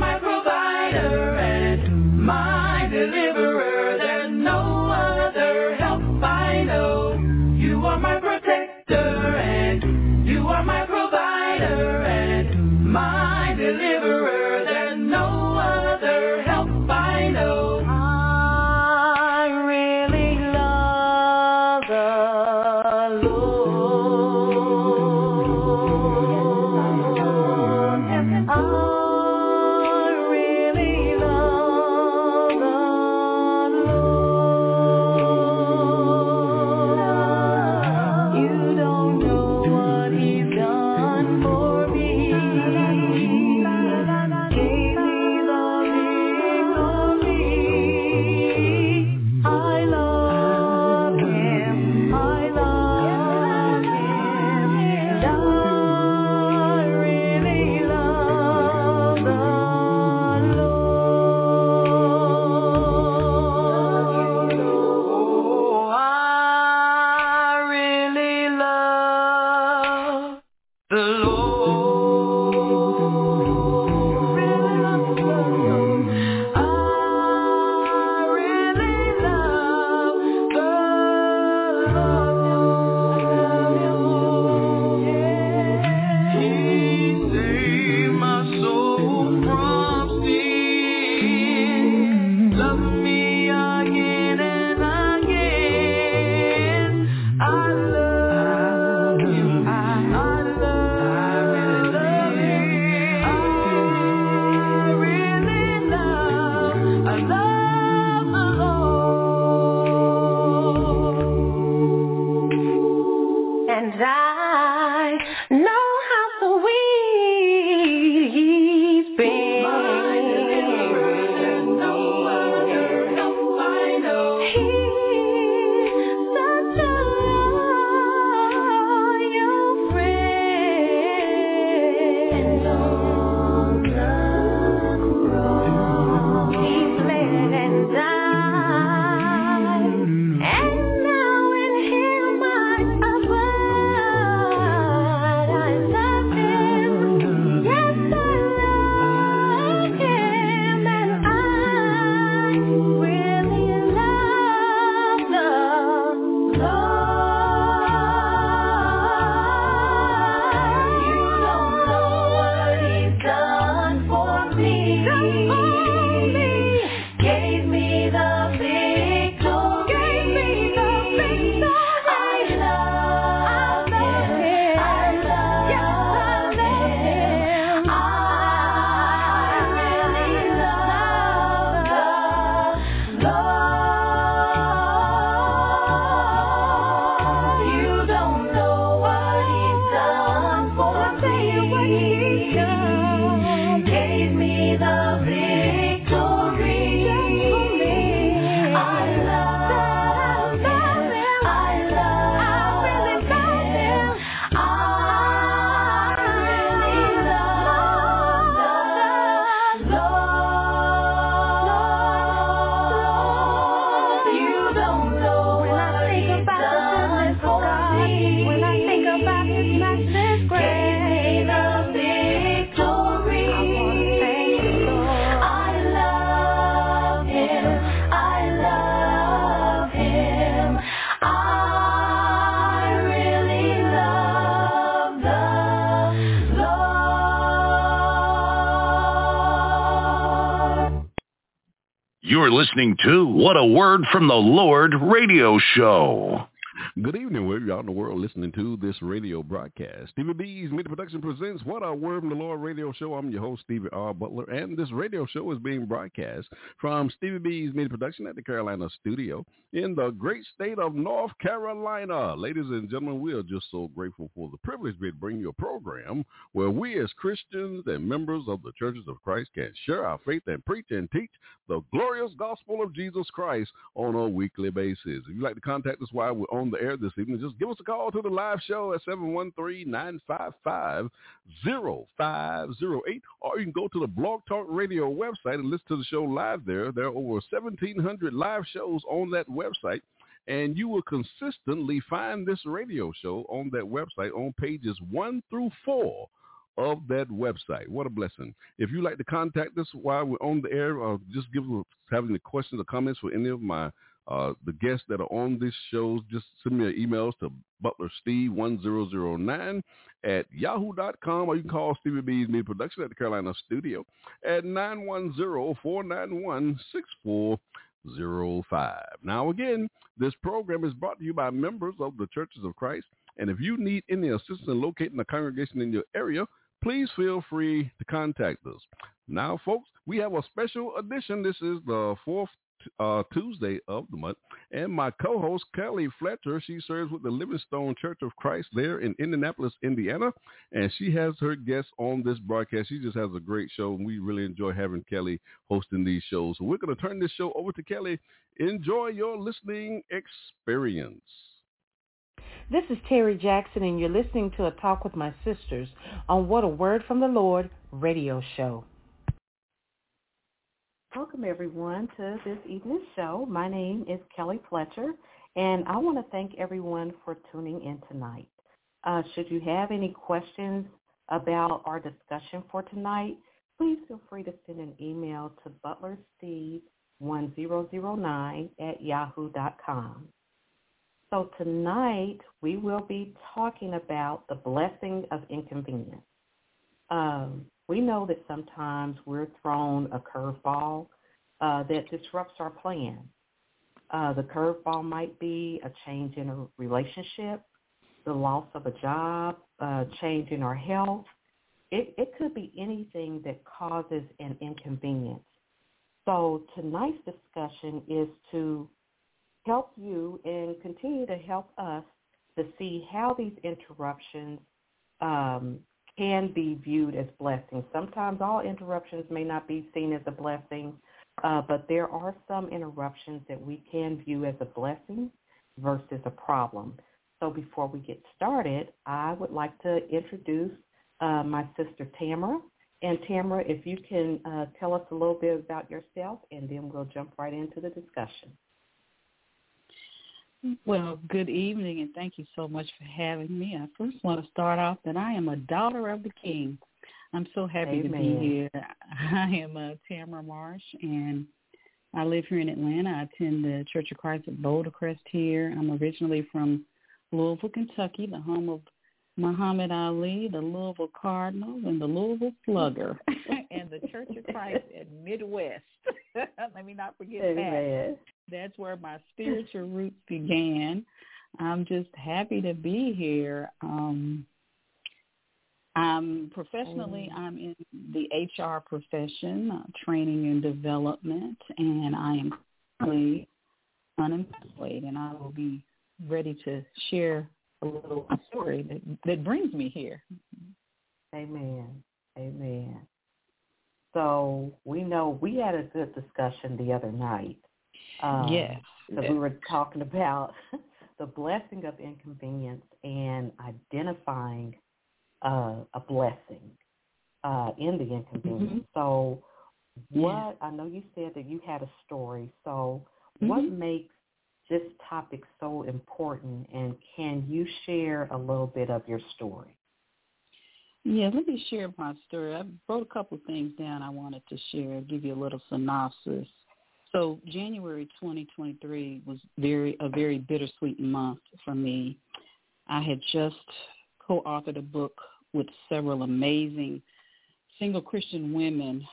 my listening to What a Word from the Lord radio show. Good evening, wherever you are in the world listening to this radio broadcast. Stevie B's Media Production presents What a Word from the Lord radio show. I'm your host, Stevie R. Butler, and this radio show is being broadcast from Stevie B's Media Production at the Carolina studio in the great state of North Carolina. Ladies and gentlemen, we are just so grateful for the privilege to bring you a program where we as Christians and members of the churches of Christ can share our faith and preach and teach the glorious gospel of Jesus Christ on a weekly basis. If you'd like to contact us while we're on the air this evening, just give us a call to the live show at 713-955-0508, or you can go to the Blog Talk Radio website and listen to the show live there. There are over 1,700 live shows on that website and you will consistently find this radio show on that website on pages one through four of that website. What a blessing. If you'd like to contact us while we're on the air or just give us have any questions or comments for any of my uh, the guests that are on this show, just send me an email to butlersteve1009 at yahoo.com or you can call Stevie B's Media Production at the Carolina studio at 910-491-6405. Now again, this program is brought to you by members of the Churches of Christ. And if you need any assistance in locating a congregation in your area, please feel free to contact us. Now, folks, we have a special edition. This is the fourth uh, Tuesday of the month. And my co-host, Kelli Fletcher, she serves with the Living Stone Church of Christ there in Indianapolis, Indiana. And she has her guests on this broadcast. She just has a great show, and we really enjoy having Kelli hosting these shows. So we're going to turn this show over to Kelli. Enjoy your listening experience. This is Terry Jackson, and you're listening to a talk with my sisters on What a Word from the Lord radio show. Welcome, everyone, to this evening's show. My name is Kelli Fletcher, and I want to thank everyone for tuning in tonight. Uh, should you have any questions about our discussion for tonight, please feel free to send an email to butlersteve1009 at yahoo.com. So tonight we will be talking about the blessing of inconvenience. Um, we know that sometimes we're thrown a curveball uh, that disrupts our plan. Uh, the curveball might be a change in a relationship, the loss of a job, uh, change in our health. It, it could be anything that causes an inconvenience. So tonight's discussion is to help you and continue to help us to see how these interruptions um, can be viewed as blessings. Sometimes all interruptions may not be seen as a blessing, uh, but there are some interruptions that we can view as a blessing versus a problem. So before we get started, I would like to introduce uh, my sister Tamara. And Tamara, if you can uh, tell us a little bit about yourself, and then we'll jump right into the discussion. Well, good evening, and thank you so much for having me. I first want to start off that I am a daughter of the King. I'm so happy Amen. to be here. I am uh, Tamara Marsh, and I live here in Atlanta. I attend the Church of Christ at Bouldercrest here. I'm originally from Louisville, Kentucky, the home of Muhammad Ali, the Louisville Cardinals, and the Louisville Slugger, and the Church of Christ at Midwest. Let me not forget that. That's where my spiritual roots began. I'm just happy to be here. Um, I'm professionally, I'm in the HR profession, uh, training and development, and I am currently unemployed, and I will be ready to share a little story that that brings me here. Amen. Amen. So we know we had a good discussion the other night. Um, yes. So we were talking about the blessing of inconvenience and identifying uh, a blessing uh, in the inconvenience. So what, I know you said that you had a story. So what Mhm. makes this topic so important and can you share a little bit of your story? Yeah, let me share my story. I wrote a couple of things down I wanted to share, give you a little synopsis. So January 2023 was very a very bittersweet month for me. I had just co-authored a book with several amazing single Christian women,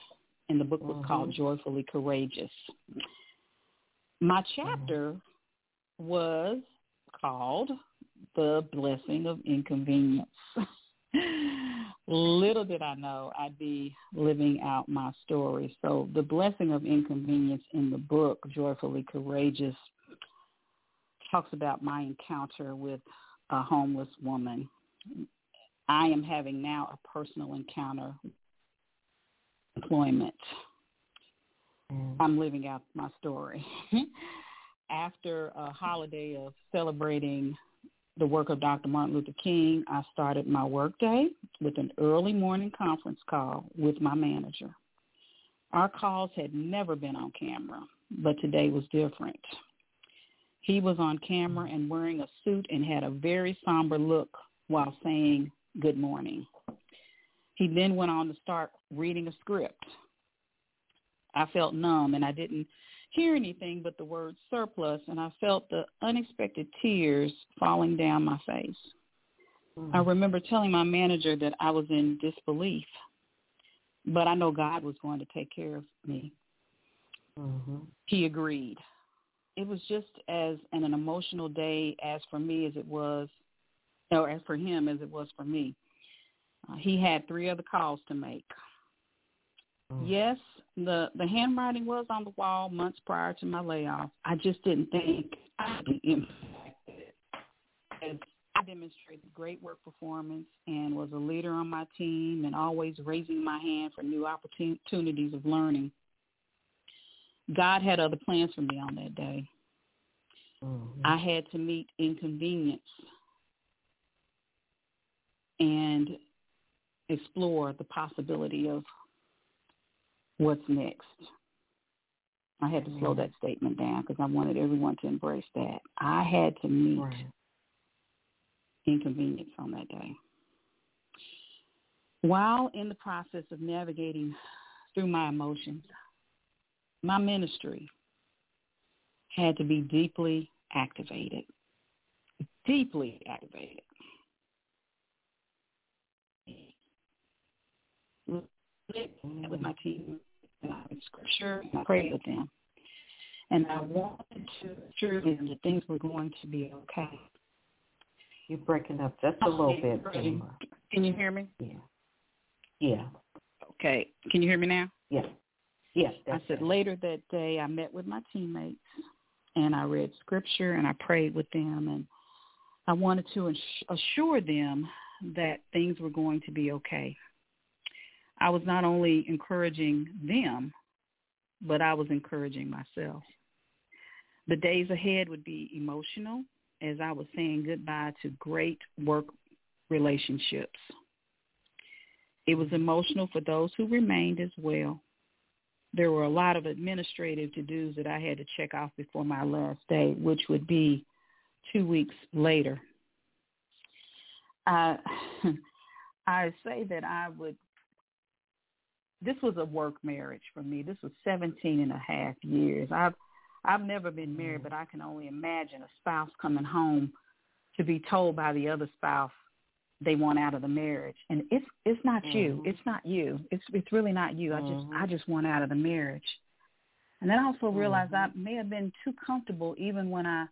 and the book was mm-hmm. called Joyfully Courageous. My chapter mm-hmm. was called The Blessing of Inconvenience. Little did I know I'd be living out my story. So the blessing of inconvenience in the book, Joyfully Courageous, talks about my encounter with a homeless woman. I am having now a personal encounter employment. Mm. I'm living out my story. After a holiday of celebrating the work of Dr. Martin Luther King, I started my workday with an early morning conference call with my manager. Our calls had never been on camera, but today was different. He was on camera and wearing a suit and had a very somber look while saying good morning. He then went on to start reading a script. I felt numb and I didn't hear anything but the word surplus and I felt the unexpected tears falling down my face. Mm. I remember telling my manager that I was in disbelief, but I know God was going to take care of me. Mm-hmm. He agreed. It was just as an, an emotional day as for me as it was, or as for him as it was for me. Uh, he had three other calls to make. Mm. Yes, the the handwriting was on the wall months prior to my layoff. I just didn't think I'd be impacted. I demonstrated great work performance and was a leader on my team and always raising my hand for new opportunities of learning. God had other plans for me on that day. Mm-hmm. I had to meet inconvenience and explore the possibility of what's next. I had to slow Mm-hmm. that statement down because I wanted everyone to embrace that. I had to meet Right. inconvenience on that day. While in the process of navigating through my emotions, my ministry had to be deeply activated. Deeply activated. With my team, and I read scripture, and I prayed with them. And I wanted to assure them that things were going to be okay. You're breaking up just a little bit, Can you hear me? Yeah. Yeah. Okay. Can you hear me now? Yeah. Yes. I said it. later that day I met with my teammates and I read scripture and I prayed with them and I wanted to assure them that things were going to be okay. I was not only encouraging them, but I was encouraging myself. The days ahead would be emotional as I was saying goodbye to great work relationships. It was emotional for those who remained as well there were a lot of administrative to-dos that I had to check off before my last day, which would be two weeks later. I I say that I would this was a work marriage for me. This was 17 and a half years. I've I've never been married, but I can only imagine a spouse coming home to be told by the other spouse they want out of the marriage and it's it's not you Mhm. it's not you it's it's really not you i just i just want out of the marriage and then i also realized i Mhm. may have been too comfortable even when i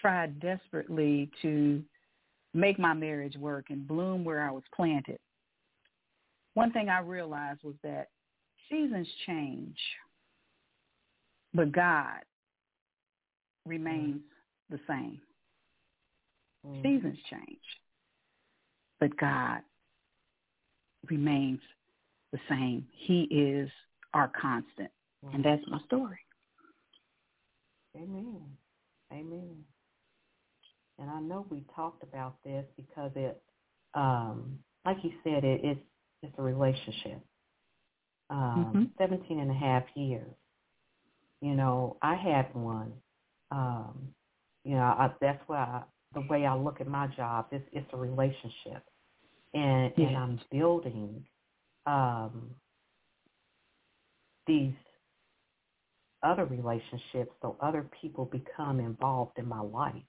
tried desperately to make my marriage work and bloom where i was planted one thing i realized was that seasons change but god remains the same Mhm. seasons change but God remains the same. He is our constant. And that's my story. Amen. Amen. And I know we talked about this because it, um, like you said, it, it's it's a relationship. Um, Mhm. 17 and a half years. You know, I had one. Um, you know, I, that's why I, the way I look at my job is it's a relationship, and Yes. and I'm building um, these other relationships so other people become involved in my life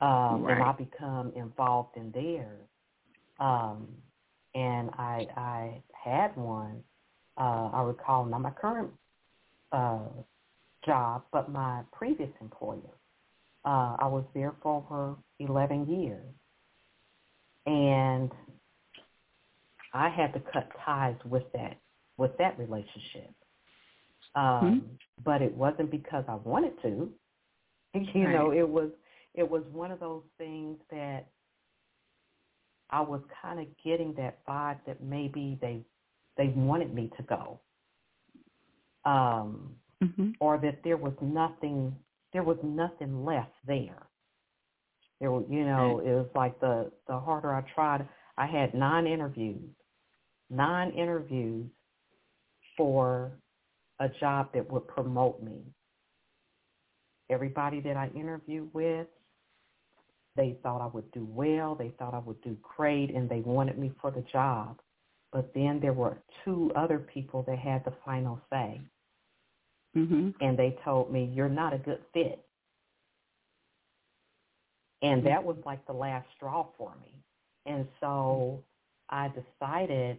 um, or I become involved in theirs. Um, and I I had one, uh, I recall not my current uh, job, but my previous employer. Uh, I was there for over 11 years. And I had to cut ties with that with that relationship. Um, Mhm. But it wasn't because I wanted to. You know, it was it was one of those things that I was kind of getting that vibe that maybe they they wanted me to go, um, hmm or that there was nothing there was nothing left there. There, were, you know, it was like the the harder I tried, I had nine interviews, nine interviews for a job that would promote me. Everybody that I interviewed with, they thought I would do well, they thought I would do great, and they wanted me for the job. But then there were two other people that had the final say, hmm and they told me, you're not a good fit. And that was like the last straw for me. And so I decided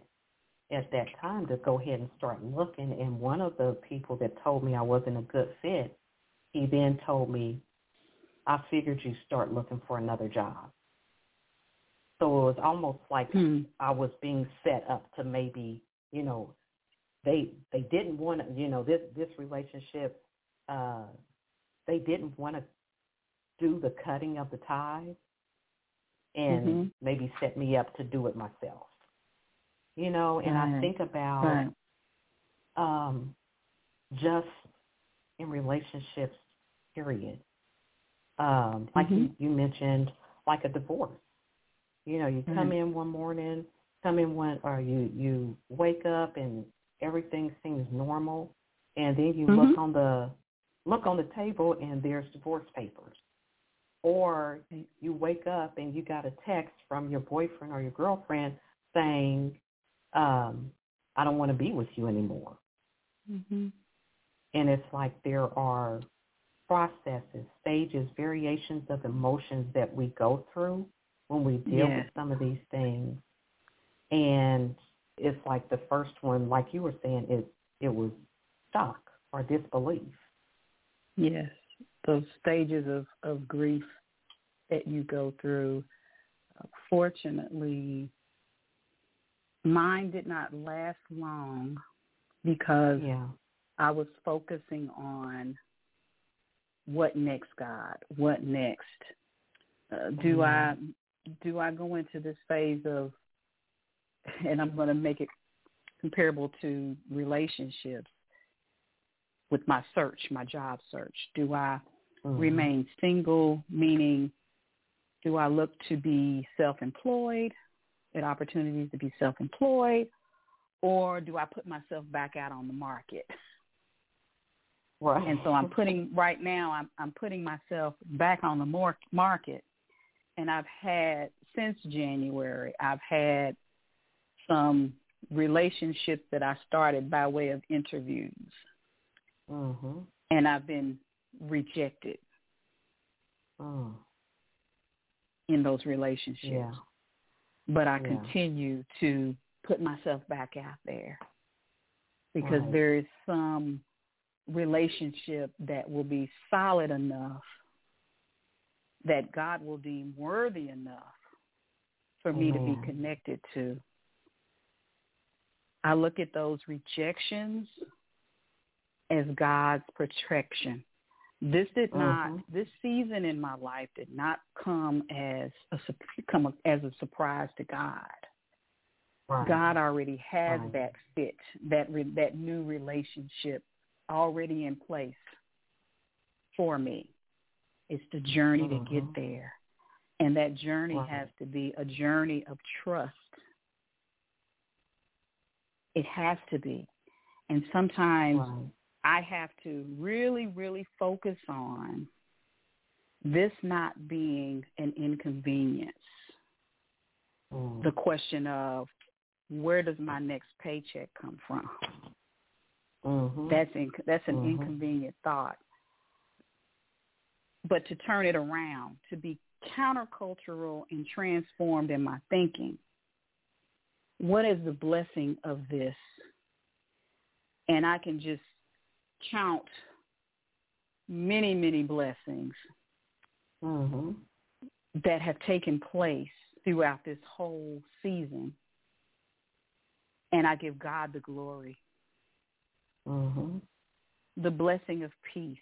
at that time to go ahead and start looking. And one of the people that told me I wasn't a good fit, he then told me, I figured you start looking for another job. So it was almost like Hmm. I was being set up to maybe, you know, they they didn't want to, you know, this this relationship, uh, they didn't want to do the cutting of the ties and Mhm. maybe set me up to do it myself. You know, and I think about Right. um, just in relationships, period. Um, like you, you mentioned, like a divorce. You know, you come Mhm. in one morning, come in one, or you you wake up and everything seems normal, and then you look Mhm. on the look on the table and there's divorce papers. Or you wake up and you got a text from your boyfriend or your girlfriend saying, um, "I don't want to be with you anymore." hmm And it's like there are processes, stages, variations of emotions that we go through when we deal Yes. with some of these things. And it's like the first one, like you were saying, it it was shock or disbelief. Yes, those stages of, of grief that you go through. Fortunately, mine did not last long because Yeah. I was focusing on what next, God? What next? Uh, do I do I go into this phase of, and I'm going to make it comparable to relationships with my search, my job search. Do I Mhm. remain single, meaning do I look to be self-employed, get opportunities to be self-employed, or do I put myself back out on the market? Right. And so I'm putting right now I'm I'm putting myself back on the mar- market, and I've had since January I've had some relationships that I started by way of interviews, Mhm. and I've been rejected Mm. in those relationships. Yeah. but I Yeah. continue to put myself back out there because Right. there is some relationship that will be solid enough that God will deem worthy enough for me to be connected to. I look at those rejections as God's protection. This did not. Mhm. This season in my life did not come as a come as a surprise to God. Right. God already has Right. that fit, that re, that new relationship already in place for me. It's the journey to Mhm. get there. And that journey Right. has to be a journey of trust. It has to be. And sometimes Right. I have to really, really focus on this not being an inconvenience. Mm. The question of where does my next paycheck come from? Mhm. That's in, that's an Mhm. inconvenient thought. But to turn it around, to be countercultural and transformed in my thinking, what is the blessing of this? And I can just count many, many blessings Mm-hmm. that have taken place throughout this whole season. And I give God the glory, Mm-hmm. the blessing of peace,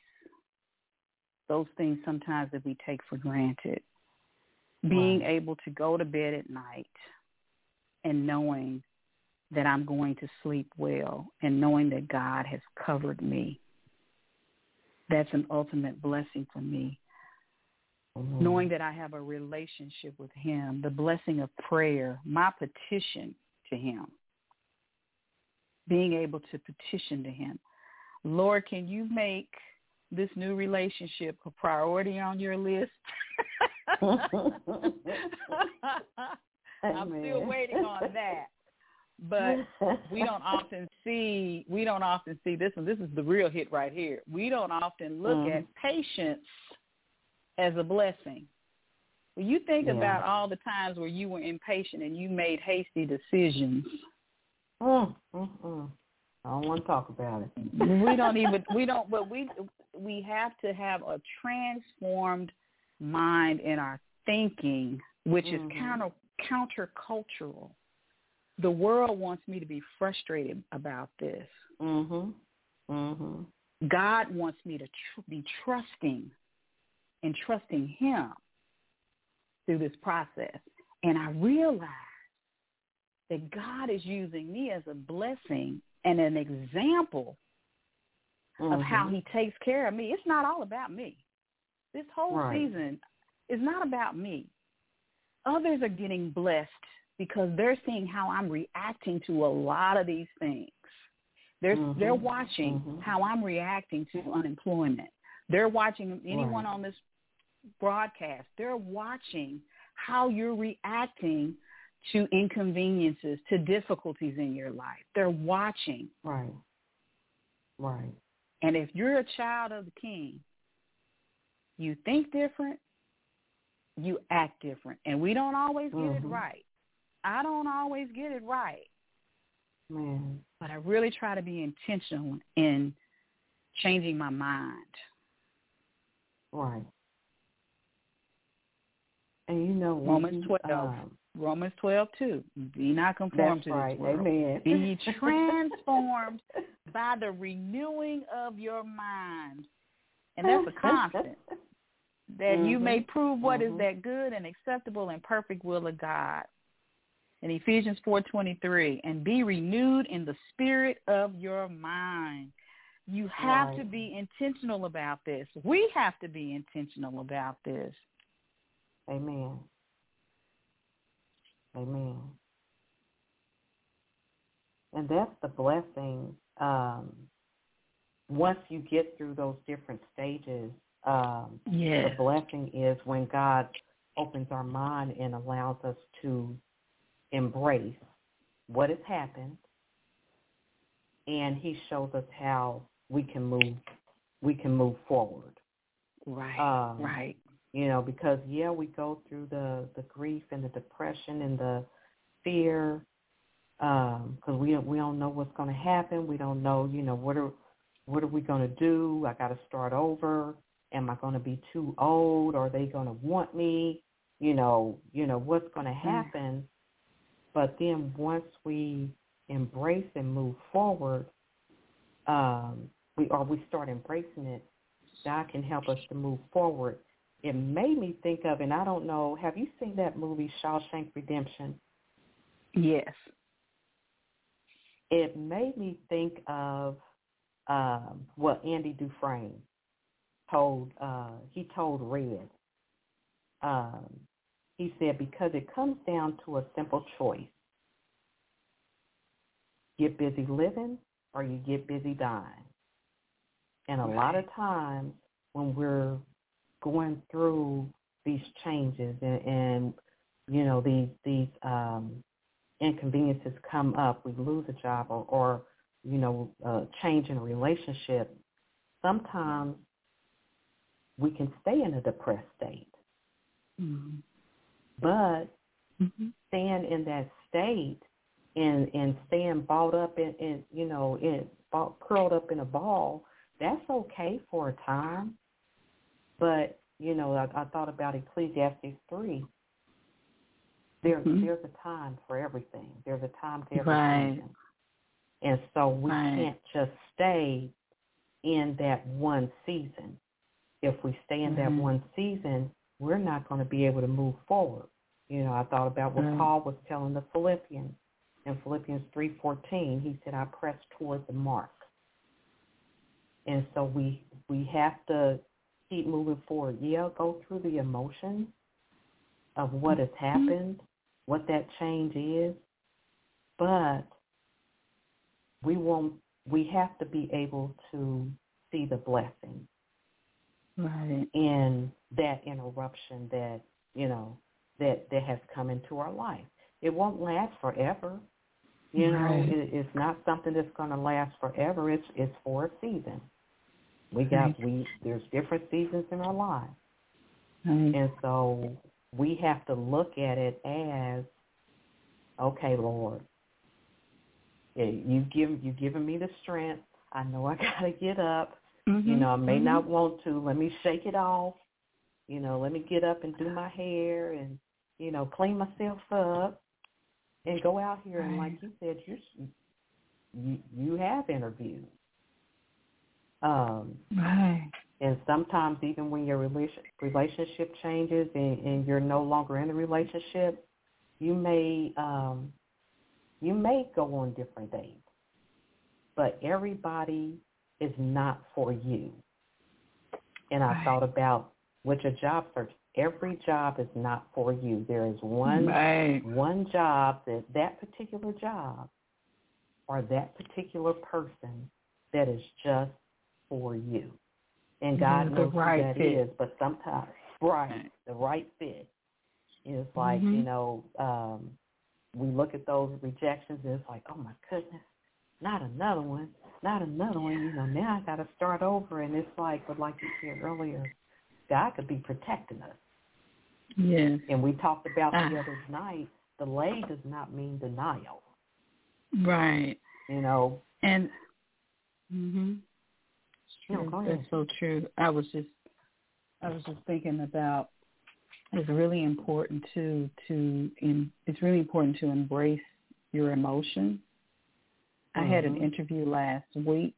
those things sometimes that we take for granted. Being Right. able to go to bed at night and knowing that I'm going to sleep well and knowing that God has covered me. That's an ultimate blessing for me. Mm-hmm. knowing that I have a relationship with him, the blessing of prayer, my petition to him, being able to petition to him. Lord, can you make this new relationship a priority on your list? I'm still waiting on that. But we don't often see we don't often see this one. this is the real hit right here. We don't often look Mhm. at patience as a blessing. When you think Yeah. about all the times where you were impatient and you made hasty decisions, Mm, mm, mm. I don't want to talk about it. we don't even we don't but we we have to have a transformed mind in our thinking which Mhm. is counter countercultural the world wants me to be frustrated about this Mhm. Mhm. god wants me to tr- be trusting and trusting him through this process and i realize that god is using me as a blessing and an example of how Mhm. he takes care of me. It's not all about me. This whole Right. season is not about me. Others are getting blessed because they're seeing how I'm reacting to a lot of these things. They're Mhm. they're watching Mhm. how I'm reacting to unemployment. They're watching anyone Right. on this broadcast. They're watching how you're reacting to inconveniences, to difficulties in your life. They're watching. Right. Right. And if you're a child of the king, you think different, you act different. And we don't always get it Mhm. right. I don't always get it right, Man. but I really try to be intentional in changing my mind. Right. And you know, Romans 12. Um, Romans 12, 2. Be not conformed that's to right. this world. Amen. Be transformed by the renewing of your mind. And that's a constant. that you Mhm. may prove what is Mhm. that good and acceptable and perfect will of God. In Ephesians 4:23, and be renewed in the spirit of your mind. You have to be intentional about this. We have to be intentional about this. Amen. Amen. And that's the blessing. Um, once you get through those different stages, um, the blessing is when God opens our mind and allows us to embrace what has happened, and He shows us how we can move. We can move forward. Right. Um, right. You know, because yeah, we go through the the grief and the depression and the fear, because we don't we don't know what's going to happen. We don't know, you know, what are what are we going to do? I got to start over. Am I going to be too old? Are they going to want me? You know, you know what's going to happen. But then once we embrace and move forward, um, we or we start embracing it, God can help us to move forward it made me think of, and I don't know, have you seen that movie Shawshank Redemption? Yes. It made me think of um, what Andy Dufresne told. Uh, he told Red. Um, he said because it comes down to a simple choice: get busy living or you get busy dying. And a lot of times when we're going through these changes and, and you know these these um, inconveniences come up, we lose a job or, or you know a change in a relationship. Sometimes we can stay in a depressed state, Mm-hmm. but Mm-hmm. staying in that state and and staying balled up in, in you know in ball, curled up in a ball, that's okay for a time. But you know, I, I thought about Ecclesiastes three. There, Mhm. there's a time for everything. There's a time to everything, Right. and so we Right. can't just stay in that one season. If we stay in that Mhm. one season, we're not going to be able to move forward. You know, I thought about what Right. Paul was telling the Philippians in Philippians three fourteen. He said, "I press toward the mark." And so we we have to keep moving forward. Yeah, go through the emotions of what has mm-hmm. happened, what that change is, but we won't. We have to be able to see the blessing Right. in that interruption that you know that that has come into our life. It won't last forever. You know, it, it's not something that's going to last forever. It's it's for a season. We got Right. we there's different seasons in our lives, Right. and so we have to look at it as, okay, Lord, yeah, you give you given me the strength. I know I got to get up. You Mhm. know, I may Mhm. not want to. Let me shake it off. You know, let me get up and do my hair and, you know, clean myself up and go out here and like you said, you're, you you have interviewed. Um, Right. and sometimes even when your relation, relationship changes and, and you're no longer in a relationship, you may um, you may go on different dates. But everybody is not for you. And I Right. thought about with your job search, every job is not for you. There is one Right. one job that that particular job or that particular person that is just for you. And God Yeah, the knows right who that fit. is, but sometimes right, the right fit. It's like, Mhm. you know, um, we look at those rejections and it's like, oh my goodness, not another one, not another one. You know, now I got to start over, and it's like, but like you said earlier, God could be protecting us. Yes. And we talked about the Ah. other night, delay does not mean denial. Right. You know, And mhm. No, go ahead. That's so true. I was just I was just thinking about it's really important to to in it's really important to embrace your emotions. I had an Mhm. interview last week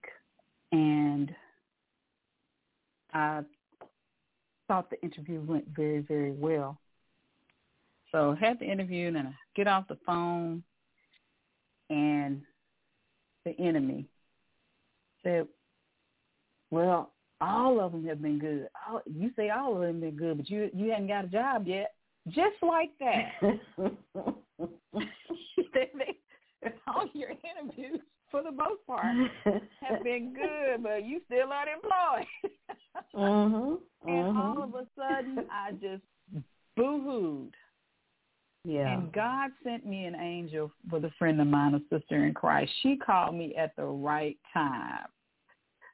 and I thought the interview went very, very well. So I had the interview and then I get off the phone and the enemy said, well, all of them have been good. All, you say all of them have been good, but you you hadn't got a job yet. Just like that. they, they, all your interviews, for the most part, have been good, but you still unemployed. mhm. and all mhm. of a sudden, I just boo-hooed. yeah. And God sent me an angel with a friend of mine, a sister in Christ. She called me at the right time.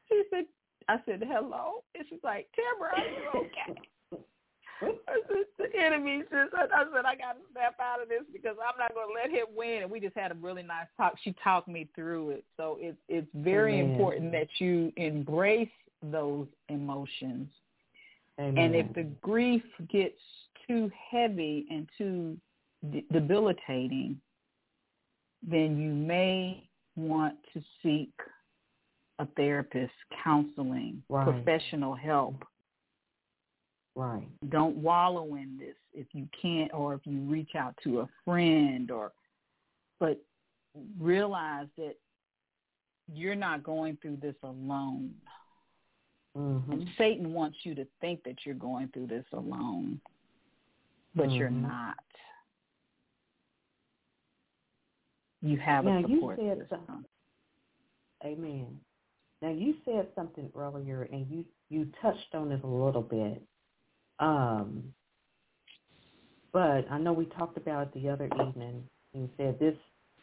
She said, I said, hello. And she's like, Tamara, are you okay? I said, the enemy says, I said, I got to snap out of this because I'm not going to let him win. And we just had a really nice talk. She talked me through it. So it's it's very Amen. important that you embrace those emotions. Amen. And if the grief gets too heavy and too de- debilitating, then you may want to seek a therapist, counseling, Right. professional help. right. Don't wallow in this if you can't, or if you reach out to a friend, or but realize that you're not going through this alone. Mhm. And Satan wants you to think that you're going through this alone, but you're Mhm. not. You have Now, a you support said system. something. Amen. Now you said something earlier, and you you touched on it a little bit. Um, but I know we talked about it the other evening. You said this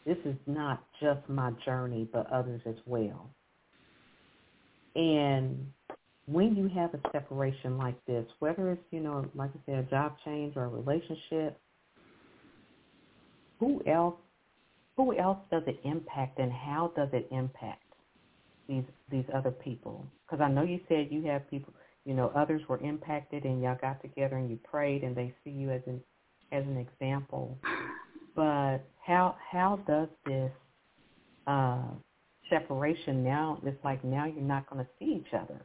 this is not just my journey, but others as well. And when you have a separation like this, whether it's you know, like I said, a job change or a relationship, who else who else does it impact, and how does it impact these these other people? Because I know you said you have people you know, others were impacted and y'all got together and you prayed and they see you as an as an example. But how how does this uh, separation now? It's like now you're not going to see each other,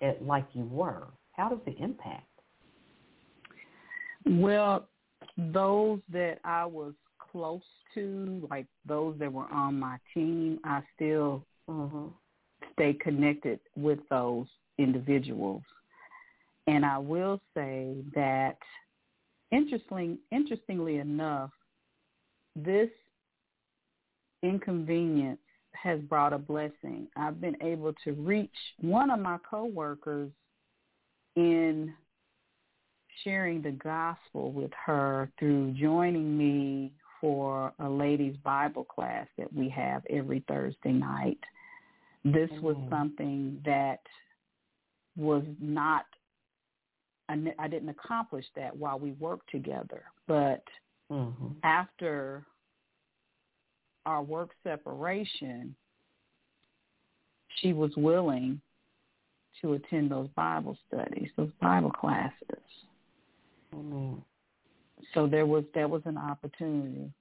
it, like you were. How does it impact? Well, those that I was close to, like those that were on my team, I still Mm-hmm. stay connected with those individuals. And I will say that interesting interestingly enough, this inconvenience has brought a blessing. I've been able to reach one of my coworkers in sharing the gospel with her through joining me for a ladies Bible class that we have every Thursday night. This was something that was not I I didn't accomplish that while we worked together, but Mm-hmm. after our work separation, she was willing to attend those Bible studies, those Bible classes. Amen. So there was that was an opportunity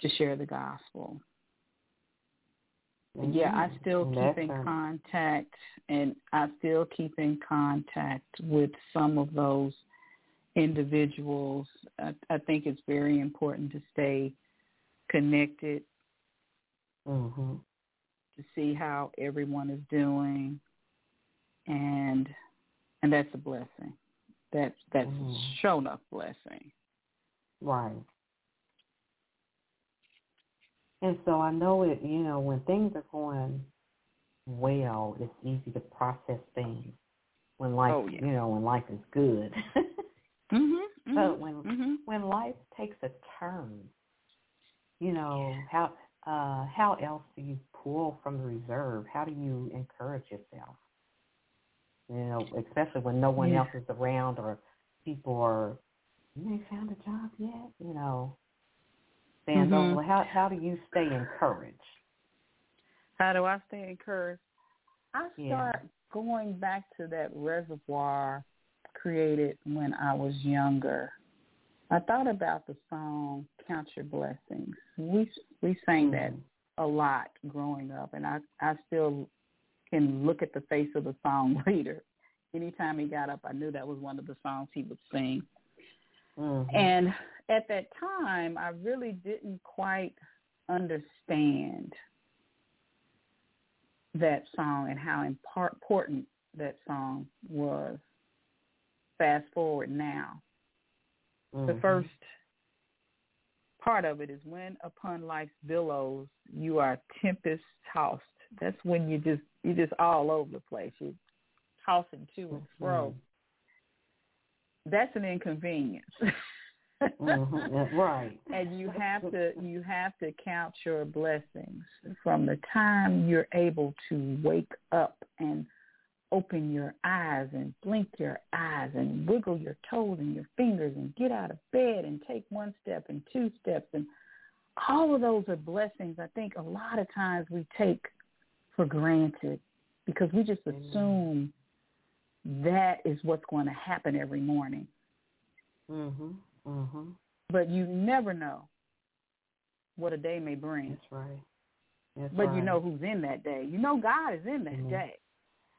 to share the gospel. But yeah, I Mhm. still keep that's in contact, and I still keep in contact with some of those individuals. I, I think it's very important to stay connected Mhm. to see how everyone is doing, and and that's a blessing. That's that's Mhm. a shown up blessing. Right. And so I know it, you know, when things are going well, it's easy to process things. When life, Oh, yeah. you know, when life is good. Mm-hmm. But when mm-hmm. when life takes a turn, you know, how uh how else do you pull from the reserve? How do you encourage yourself? You know, especially when no one Yeah. else is around or people are you ain't found a job yet, you know. Saying Mhm. those how how do you stay encouraged? How do I stay encouraged? I Yeah. start going back to that reservoir created when I was younger. I thought about the song "Count Your Blessings." We we sang that Mhm. a lot growing up, and I I still can look at the face of the song leader. Anytime he got up, I knew that was one of the songs he would sing. Mhm. And at that time, I really didn't quite understand that song and how important that song was. Fast forward now. The Mhm. first part of it is when upon life's billows you are tempest tossed. That's when you just you're just all over the place. You're tossing to and fro. Mhm. That's an inconvenience. Mhm. Right. and you have to you have to count your blessings from the time you're able to wake up and open your eyes and blink your eyes and wiggle your toes and your fingers and get out of bed and take one step and two steps and all of those are blessings I think a lot of times we take for granted because we just Amen. assume that is what's going to happen every morning Mhm. Mhm. but you never know what a day may bring. That's right. That's but right. you know who's in that day. You know God is in that Mhm. day.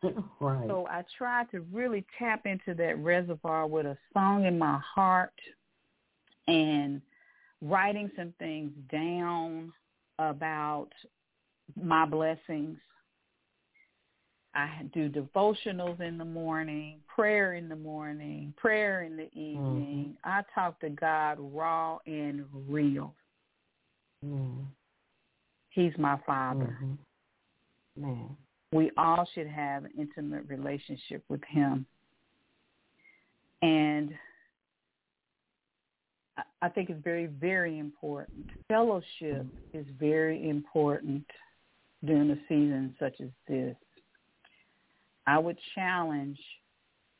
right. So I try to really tap into that reservoir with a song in my heart and writing some things down about my blessings. I do devotionals in the morning, prayer in the morning, prayer in the evening. I talk to God raw and real. Mm. He's my father. Mhm. Man. We all should have an intimate relationship with him. And I think it's very, very important. Fellowship is very important during a season such as this. I would challenge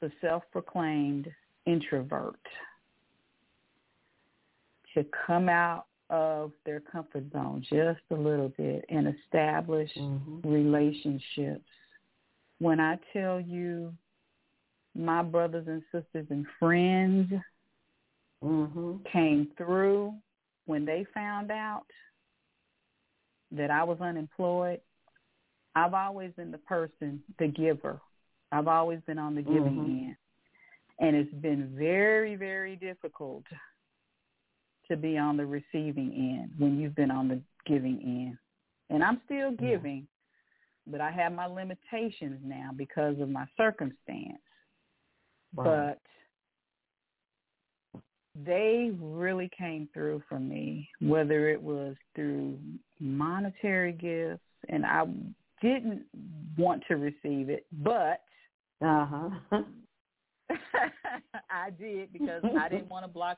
the self-proclaimed introvert to come out of their comfort zone just a little bit and establish Mhm. relationships when I tell you my brothers and sisters and friends Mhm. came through when they found out that I was unemployed, I've always been the person, the giver. I've always been on the giving Mhm. end. And it's been very, very difficult to be on the receiving end when you've been on the giving end. And I'm still Yeah. giving, but I have my limitations now because of my circumstance. Right. But they really came through for me, whether it was through monetary gifts, and I didn't want to receive it, but Uh huh. I did because I didn't want to block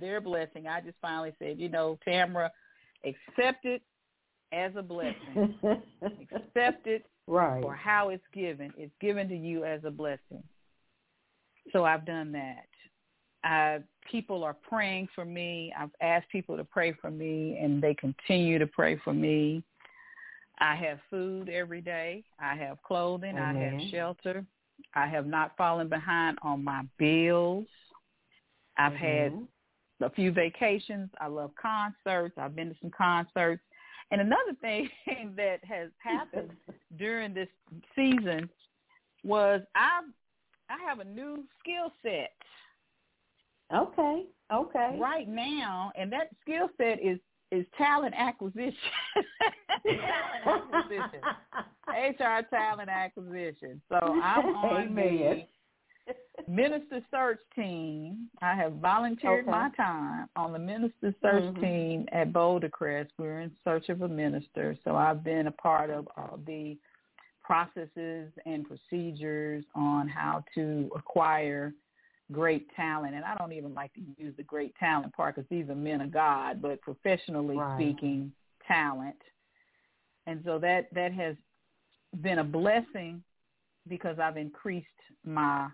their blessing. I just finally said, you know, Tamara, accept it as a blessing. accept it right. or how it's given. It's given to you as a blessing. So I've done that. Uh, people are praying for me. I've asked people to pray for me, and they continue to pray for me. I have food every day. I have clothing. I have shelter. I have not fallen behind on my bills. I've had Mhm. a few vacations. I love concerts. I've been to some concerts. And another thing that has happened during this season was I I have a new skill set Okay. Okay. right now, and that skill set is is talent acquisition. talent acquisition. HR talent acquisition. So I'm on Amen. the minister search team. I have volunteered Okay. my time on the minister search Mhm. team at Bouldercrest. We're in search of a minister. So I've been a part of all the processes and procedures on how to acquire great talent. And I don't even like to use the great talent part because these are men of God, but professionally Right. speaking, talent. And so that that has been a blessing because I've increased my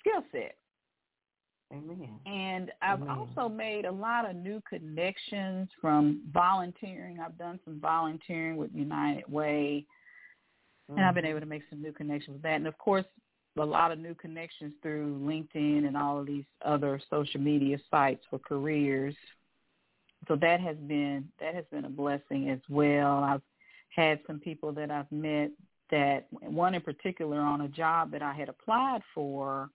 skill set. Amen. And I've Amen. also made a lot of new connections from volunteering. I've done some volunteering with United Way, and I've been Mhm. able to make some new connections with that. And of course, a lot of new connections through LinkedIn and all of these other social media sites for careers. So that has been that has been a blessing as well. I've had some people that I've met that one in particular on a job that I had applied for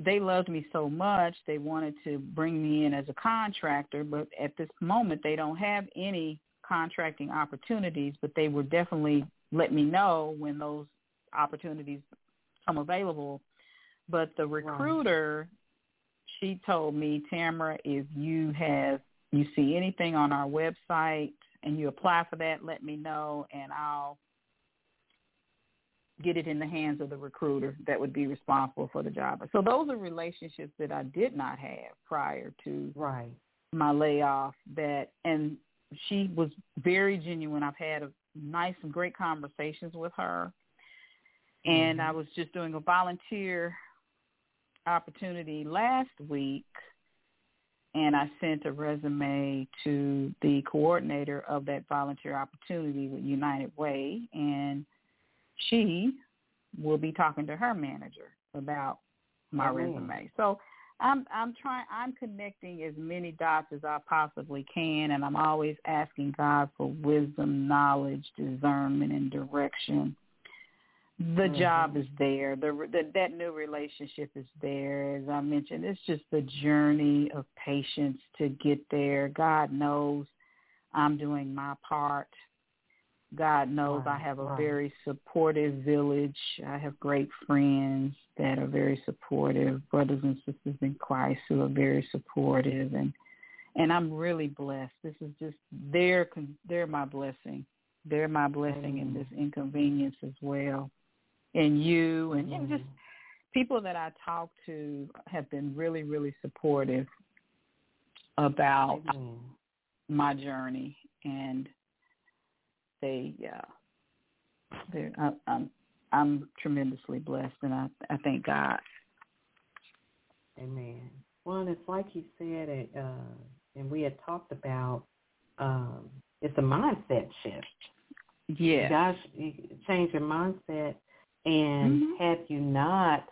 they loved me so much they wanted to bring me in as a contractor but at this moment they don't have any contracting opportunities but they would definitely let me know when those opportunities come available but the recruiter she told me tamara if you have you see anything on our website and you apply for that let me know and i'll get it in the hands of the recruiter that would be responsible for the job. So those are relationships that I did not have prior to Right. my layoff that and she was very genuine. I've had a nice and great conversations with her. And Mhm. I was just doing a volunteer opportunity last week and I sent a resume to the coordinator of that volunteer opportunity with United Way and she will be talking to her manager about my Amen. resume. So I'm I'm trying I'm connecting as many dots as I possibly can and I'm always asking God for wisdom, knowledge, discernment and direction. The Mhm. job is there. The, the that new relationship is there. As I mentioned, it's just the journey of patience to get there. God knows I'm doing my part. God knows I have a very supportive village. I have great friends that are very supportive, brothers and sisters in Christ who are very supportive, and and I'm really blessed. This is just they're they're my blessing. They're my blessing in this inconvenience as well. And you and, and just people that I talk to have been really really supportive about Amen. my journey and they uh they I, I'm I'm tremendously blessed and I I thank God. Amen. Well, and it's like you said, it, uh, and we had talked about, um, it's a mindset shift. You Yeah. guys you change your mindset And Mhm. have you not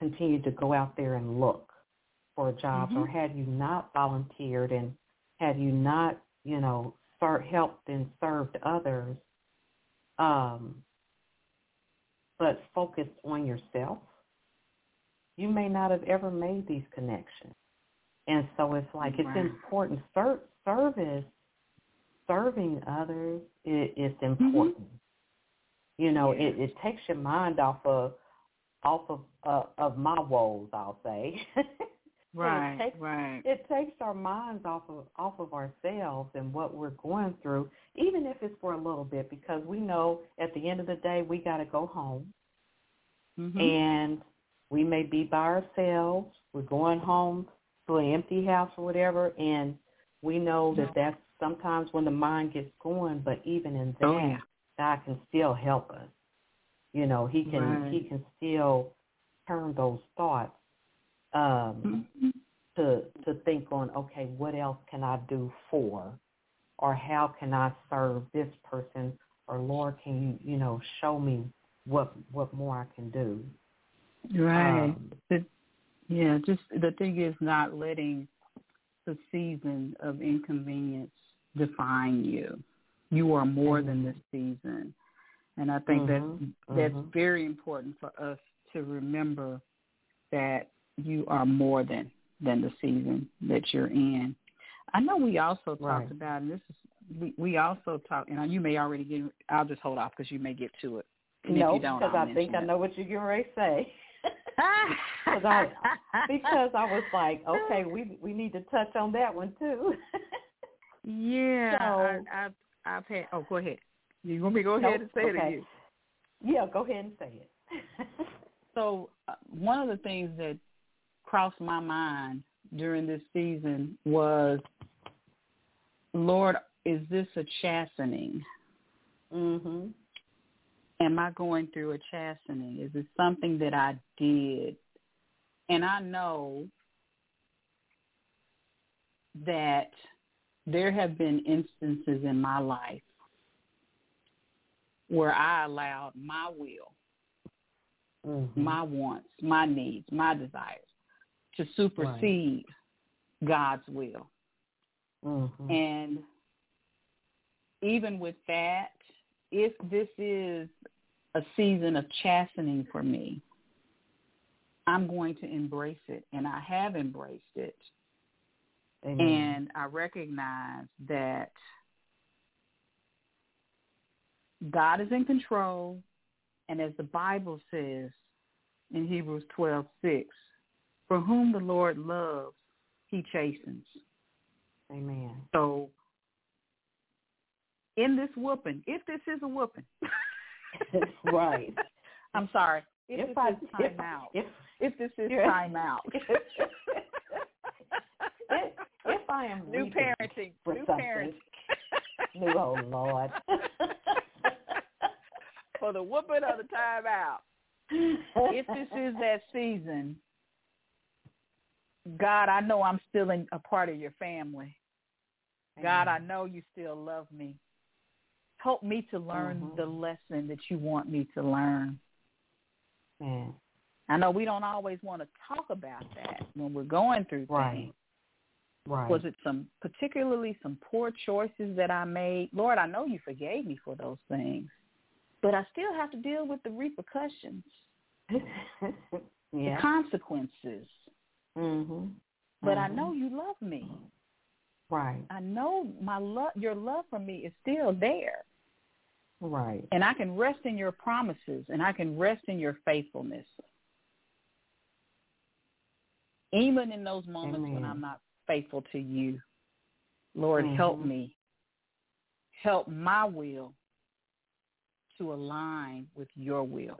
continued to go out there and look for jobs, or Mhm. have you not volunteered, and have you not, you know, start helped and served others, um, but focused on yourself? You may not have ever made these connections. And so it's like it's Right. important. Ser- service, serving others is, is important. You know, Yeah. it, it takes your mind off of off of uh, of my woes. I'll say. Right, it takes, right. It takes our minds off of off of ourselves and what we're going through, even if it's for a little bit, because we know at the end of the day we got to go home Mhm. and we may be by ourselves. We're going home to an empty house or whatever, and we know that that's sometimes when the mind gets going. But even in that, Oh, yeah. God can still help us. You know, He can Right. He can still turn those thoughts um, Mhm. to to think on. Okay, what else can I do for, or how can I serve this person? Or Lord, can you you know show me what what more I can do? Right. Um, the, yeah, just the thing is not letting the season of inconvenience define you. You are more than this season. And I think Mhm, that that's mhm. very important for us to remember that you are more than than the season that you're in. I know we also talked Right. about, and this is we, we also talked, and you may already get. I'll just hold off because you may get to it. And no, if you don't, because I think I know what you're getting ready to say. Because I because I was like, okay, we we need to touch on that one too. Yeah, So- I, I, I've had. Oh, go ahead. You want me to go Nope, ahead and say it? Or okay. you? yeah, go ahead and say it. So uh, one of the things that crossed my mind during this season was, Lord, is this a chastening? mhm. Am I going through a chastening? Is it something that I did? And I know that there have been instances in my life where I allowed my will Mhm. my wants, my needs, my desires to supersede God's will. Mhm. And even with that, if this is a season of chastening for me, I'm going to embrace it. And I have embraced it. Amen. And I recognize that God is in control. And as the Bible says in Hebrews twelve six, for whom the Lord loves, he chastens. Amen. So in this whooping, if this is a whooping, right. I'm sorry, if, I this is time out, if, if this is time out, if, I am new parenting, for new something, parenting. new oh Lord. for the whooping of the time out. If this is that season, God, I know I'm still in, a part of your family. God, I know you still love me. Help me to learn Mhm. the lesson that you want me to learn. Man. I know we don't always want to talk about that when we're going through Right. things. Right. Was it some particularly some poor choices that I made? Lord, I know you forgave me for those things. But I still have to deal with the repercussions, the yeah. consequences. Mhm. But I Mhm. know you love me. Right. I know my love your love for me is still there. Right. And I can rest in your promises and I can rest in your faithfulness. Even in those moments when I'm not faithful to you. Lord, help Mhm. me. Help my will to align with your will.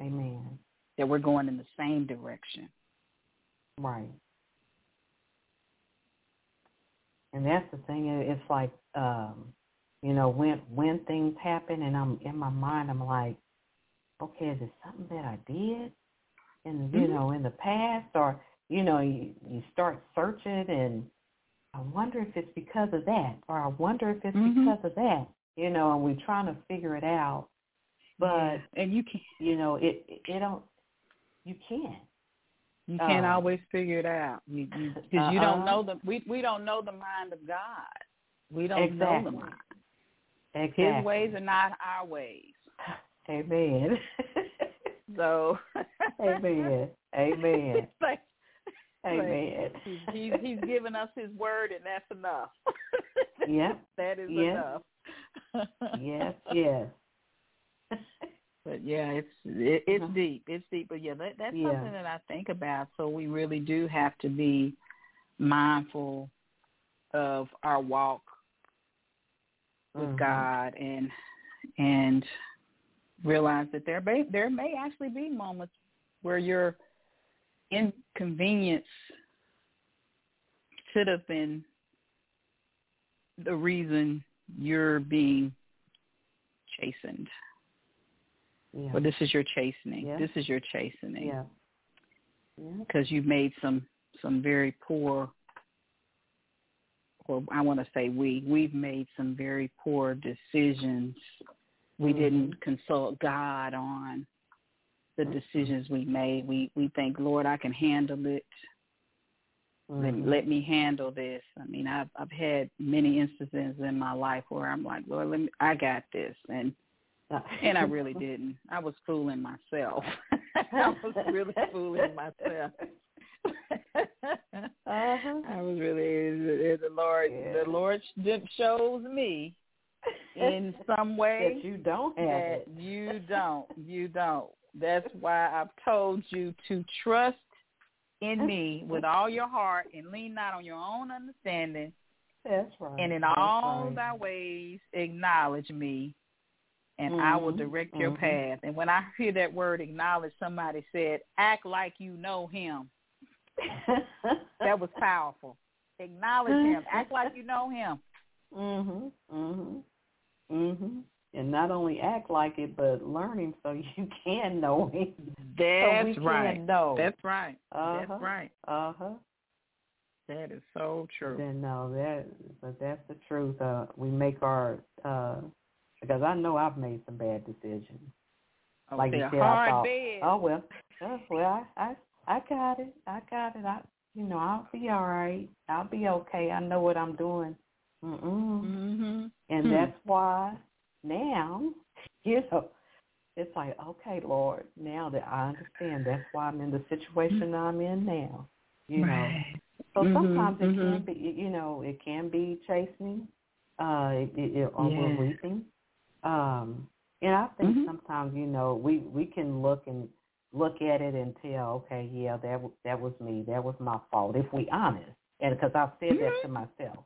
Amen. That we're going in the same direction. Right. And that's the thing. It's like, um, you know, when when things happen, and I'm in my mind, I'm like, okay, is it something that I did, in you Mhm. know, in the past, or you know, you you start searching, and I wonder if it's because of that, or I wonder if it's Mhm. because of that, you know, and we're trying to figure it out. But Yeah. and you can't. you know, it it, don't. You can't. you can't Uh, always figure it out because you, 'cause you don't Uh-uh. know the we we don't know the mind of God. We don't know the mind. Exactly. His ways are not our ways. Amen. So Amen. Amen. Amen. he's, he's given us his word and that's enough. Yep. that is Yep. enough. Yes. Yes. But yeah, it's it, it's Uh-huh. deep. It's deep. But yeah, that, that's Yeah. something that I think about. So we really do have to be mindful of our walk with Mhm. God and and realize that there may there may actually be moments where your inconvenience should have been the reason you're being chastened. Yeah. Well, this is your chastening. Yeah. This is your chastening Yeah. Yeah. because you've made some some very poor, or I want to say we we've made some very poor decisions. We Mhm. didn't consult God on the decisions we made. We we think, Lord, I can handle it. Let, Mhm. let me handle this. I mean, I've I've had many instances in my life where I'm like, Lord, let me, I got this, and and I really didn't. I was fooling myself. I was really fooling myself. Uh-huh. I was really the Lord. Yeah. The Lord sh- shows me in some way that you don't have that it. you don't. You don't. That's why I've told you to trust in me with all your heart and lean not on your own understanding, That's right. and in That's all right. thy ways acknowledge me, and I will Mhm, direct your mhm. path. And when I hear that word acknowledge, somebody said, act like you know him. That was powerful. Acknowledge him. Act like you know him. mhm. Mhm. Mhm. And not only act like it, but learn him so you can know him. That's so right. Know. That's right. uh-huh. That's right. Uh huh. That is so true. Then no, that but that's the truth. Uh, we make our uh, because I know I've made some bad decisions. Oh, like you said, I thought, bed. Oh well, uh, well I, I I got it. I got it. I you know I'll be all right. I'll be okay. I know what I'm doing. Mm-mm. Mhm. And Hmm. that's why now, you know, it's like, okay, Lord, now that I understand, that's why I'm in the situation I'm in now. You know, Right. so Mhm, sometimes it can mhm. be, you know, it can be chastening, uh, it, it, it, or Yeah. weeping. Um, and I think Mhm. sometimes, you know, we we can look and look at it and tell, okay, yeah, that that was me, that was my fault. If we honest, and because I've said that to myself,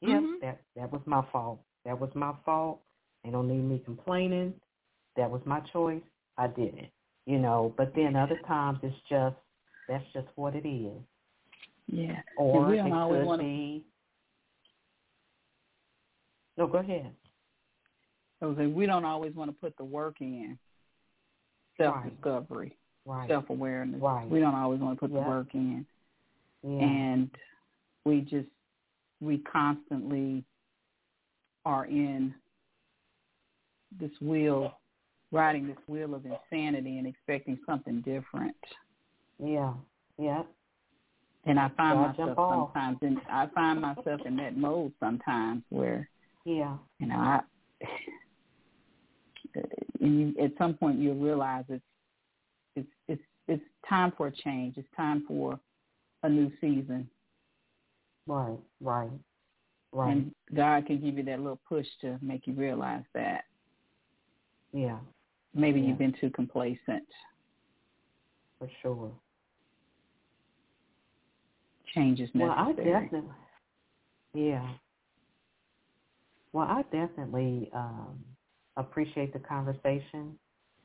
yep, Mhm. that that was my fault. That was my fault. They don't need me complaining. That was my choice. I did it. You know, but then other times it's just that's just what it is. Yeah. Or we it don't always could wanna- be. No, go ahead. So we don't always want to put the work in. Self discovery, Right. self awareness. Right. We don't always want to put Yeah. the work in. yeah. And we just we constantly are in this wheel riding this wheel of insanity and expecting something different. yeah. Yeah. And I find Gotta myself sometimes in I find myself in that mode sometimes where Yeah. you know, I and you, at some point you'll realize it's it's it's it's time for a change. It's time for a new season, Right. Right. Right. and God can give you that little push to make you realize that yeah. maybe Yeah. you've been too complacent. For sure. Change is Well, I definitely. Yeah. Well, I definitely um, appreciate the conversation.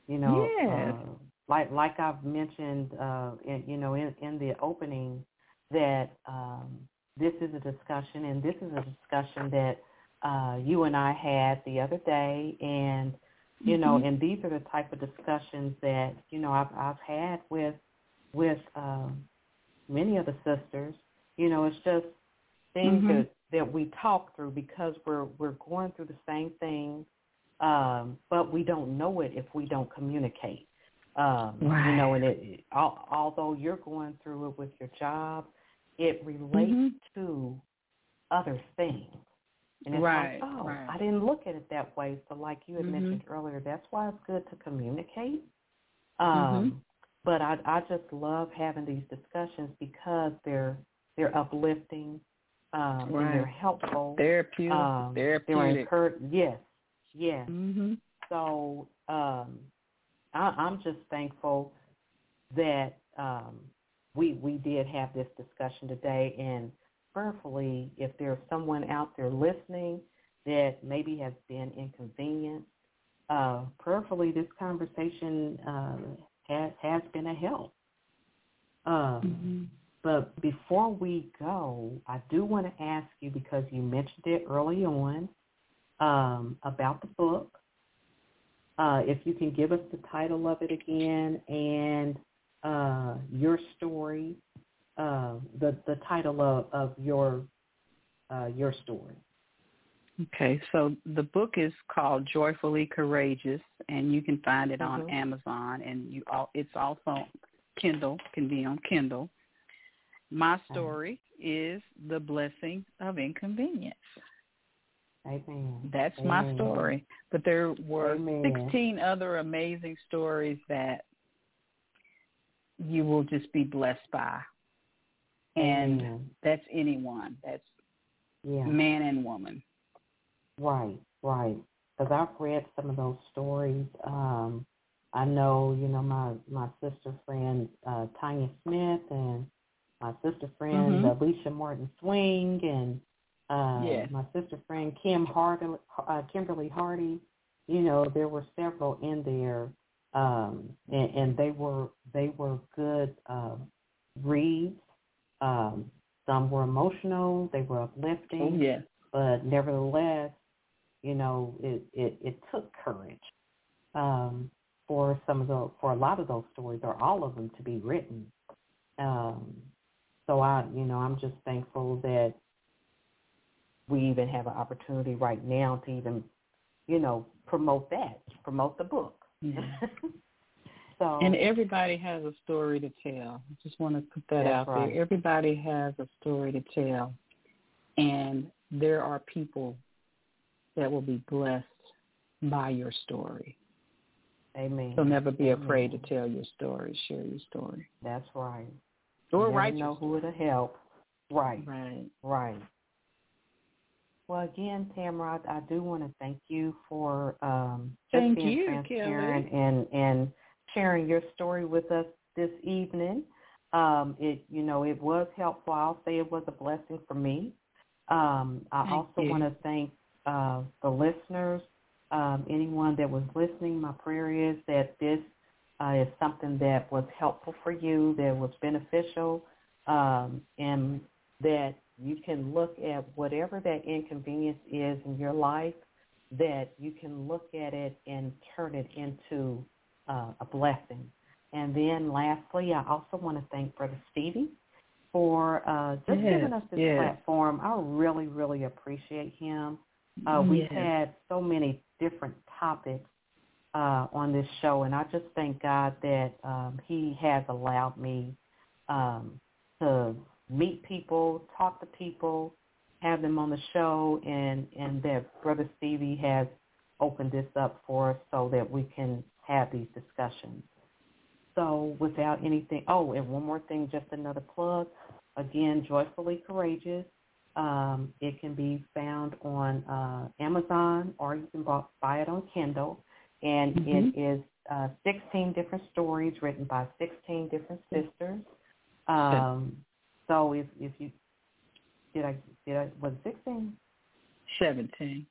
You know, Yes. uh, like like I've mentioned, uh, in, you know, in, in the opening, that um, this is a discussion, and this is a discussion that uh, you and I had the other day, and you know, Mhm. and these are the type of discussions that you know I've I've had with with um, many of the sisters. You know, it's just things Mhm. that that we talk through because we're we're going through the same thing um, but we don't know it if we don't communicate. Um, right. You know, and it, al- although you're going through it with your job, it relates Mhm. to other things. And it's Right, like, oh, right. I didn't look at it that way. So like you had Mhm. mentioned earlier, that's why it's good to communicate. Mm-hmm. Um, But I, I just love having these discussions because they're they're uplifting um, and they're helpful. Therapeutic. Um, they're therapeutic. encouraged. Yes, yes. hmm So um, I, I'm just thankful that um, we we did have this discussion today, and prayerfully, if there's someone out there listening that maybe has been inconvenienced, uh, prayerfully this conversation uh, has has been a help. Um, hmm but before we go, I do want to ask you because you mentioned it early on um, about the book. Uh, if you can give us the title of it again and uh, your story, uh, the the title of, of your uh, your story. Okay, so the book is called Joyfully Courageous, and you can find it on Mhm. Amazon, and you all, it's also Kindle, can be on Kindle. My story is the blessing of inconvenience. Amen. That's my story. But there were Amen. 16 other amazing stories that you will just be blessed by. And that's anyone. That's yeah. man and woman. Right, right. Because I've read some of those stories. Um, I know, you know, my my sister friend uh, Tanya Smith and my sister friend Mhm. Alicia Martin Swing and uh, Yes. my sister friend Kim Hardy, uh, Kimberly Hardy. You know, there were several in there, um, and, and they were they were good uh, reads. Um, some were emotional, they were uplifting Oh, yes. but nevertheless, you know, it, it, it took courage um, for some of the for a lot of those stories or all of them to be written. Um, so I, you know, I'm just thankful that we even have an opportunity right now to even, you know, promote that, promote the book. Yeah. so And everybody has a story to tell. I just want to put that out right. there. Everybody has a story to tell. And there are people that will be blessed by your story. amen. So never be afraid to tell your story, share your story. That's right. Or you write know who it'll help. Right. Right. Right. Well, again, Tamara, I do want to thank you for um, just Thank being you, transparent and and sharing your story with us this evening. Um, it you know it was helpful. I'll say it was a blessing for me. Um, I Thank also you. want to thank uh, the listeners, um, anyone that was listening. My prayer is that this uh, is something that was helpful for you, that was beneficial, um, and that you can look at whatever that inconvenience is in your life, that you can look at it and turn it into uh, a blessing. And then lastly, I also want to thank Brother Stevie for uh, just Yes, giving us this yes. platform. I really, really appreciate him. Uh, we've had so many different topics uh, on this show, and I just thank God that um, He has allowed me um, to meet people, talk to people, have them on the show, and and that Brother Stevie has opened this up for us so that we can have these discussions. So without anything, oh, and one more thing, just another plug. Again, Joyfully Courageous. Um, it can be found on uh, Amazon or you can bu- buy it on Kindle. And Mhm. it is uh, 16 different stories written by 16 different sisters. Um, so if, if you, did I, did I, was it 16? 17.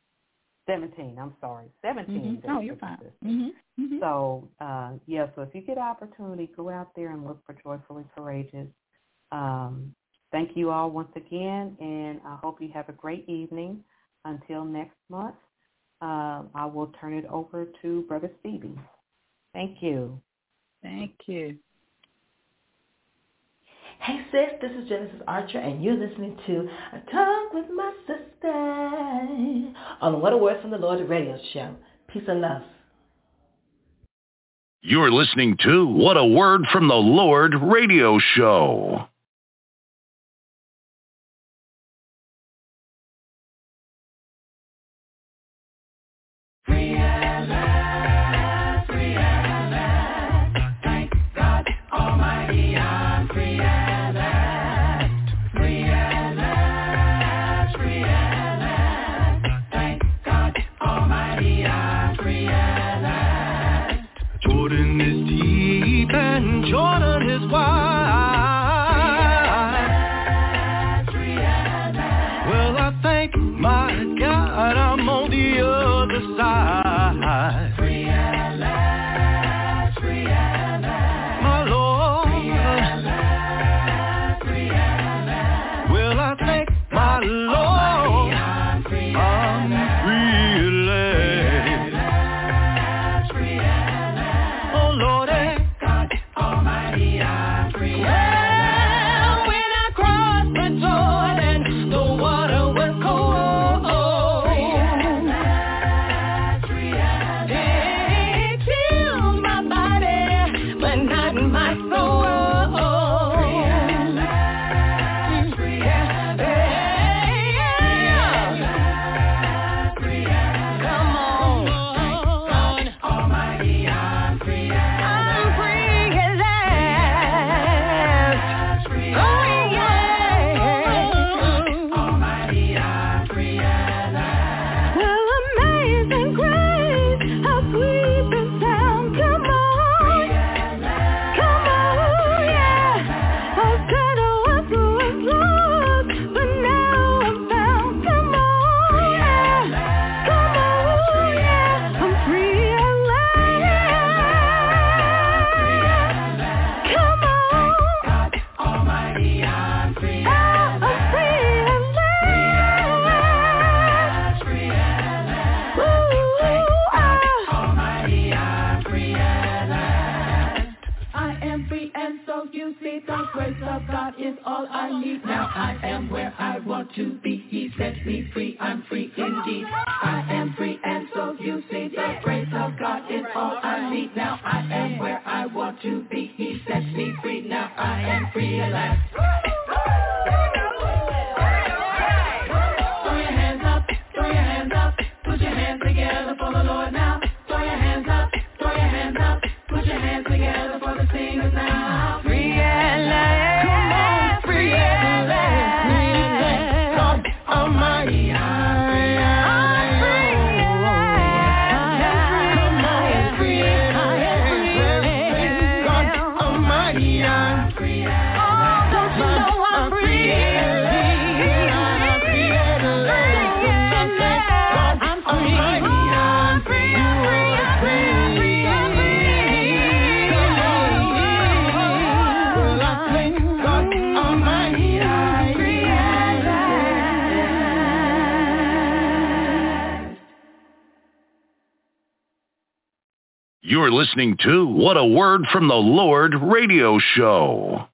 17, I'm sorry. 17. Mhm. Oh, you're fine. sisters. hmm hmm So uh, yeah, so if you get an opportunity, go out there and look for Joyfully Courageous. Um, thank you all once again, and I hope you have a great evening. Until next month, um, I will turn it over to Brother Stevie. Thank you. Thank you. Hey sis, this is Genesis Archer and you're listening to A Talk with My Sister on What a Word from the Lord radio show. Peace and love. You're listening to What a Word from the Lord radio show. listening to What a Word from the Lord radio show.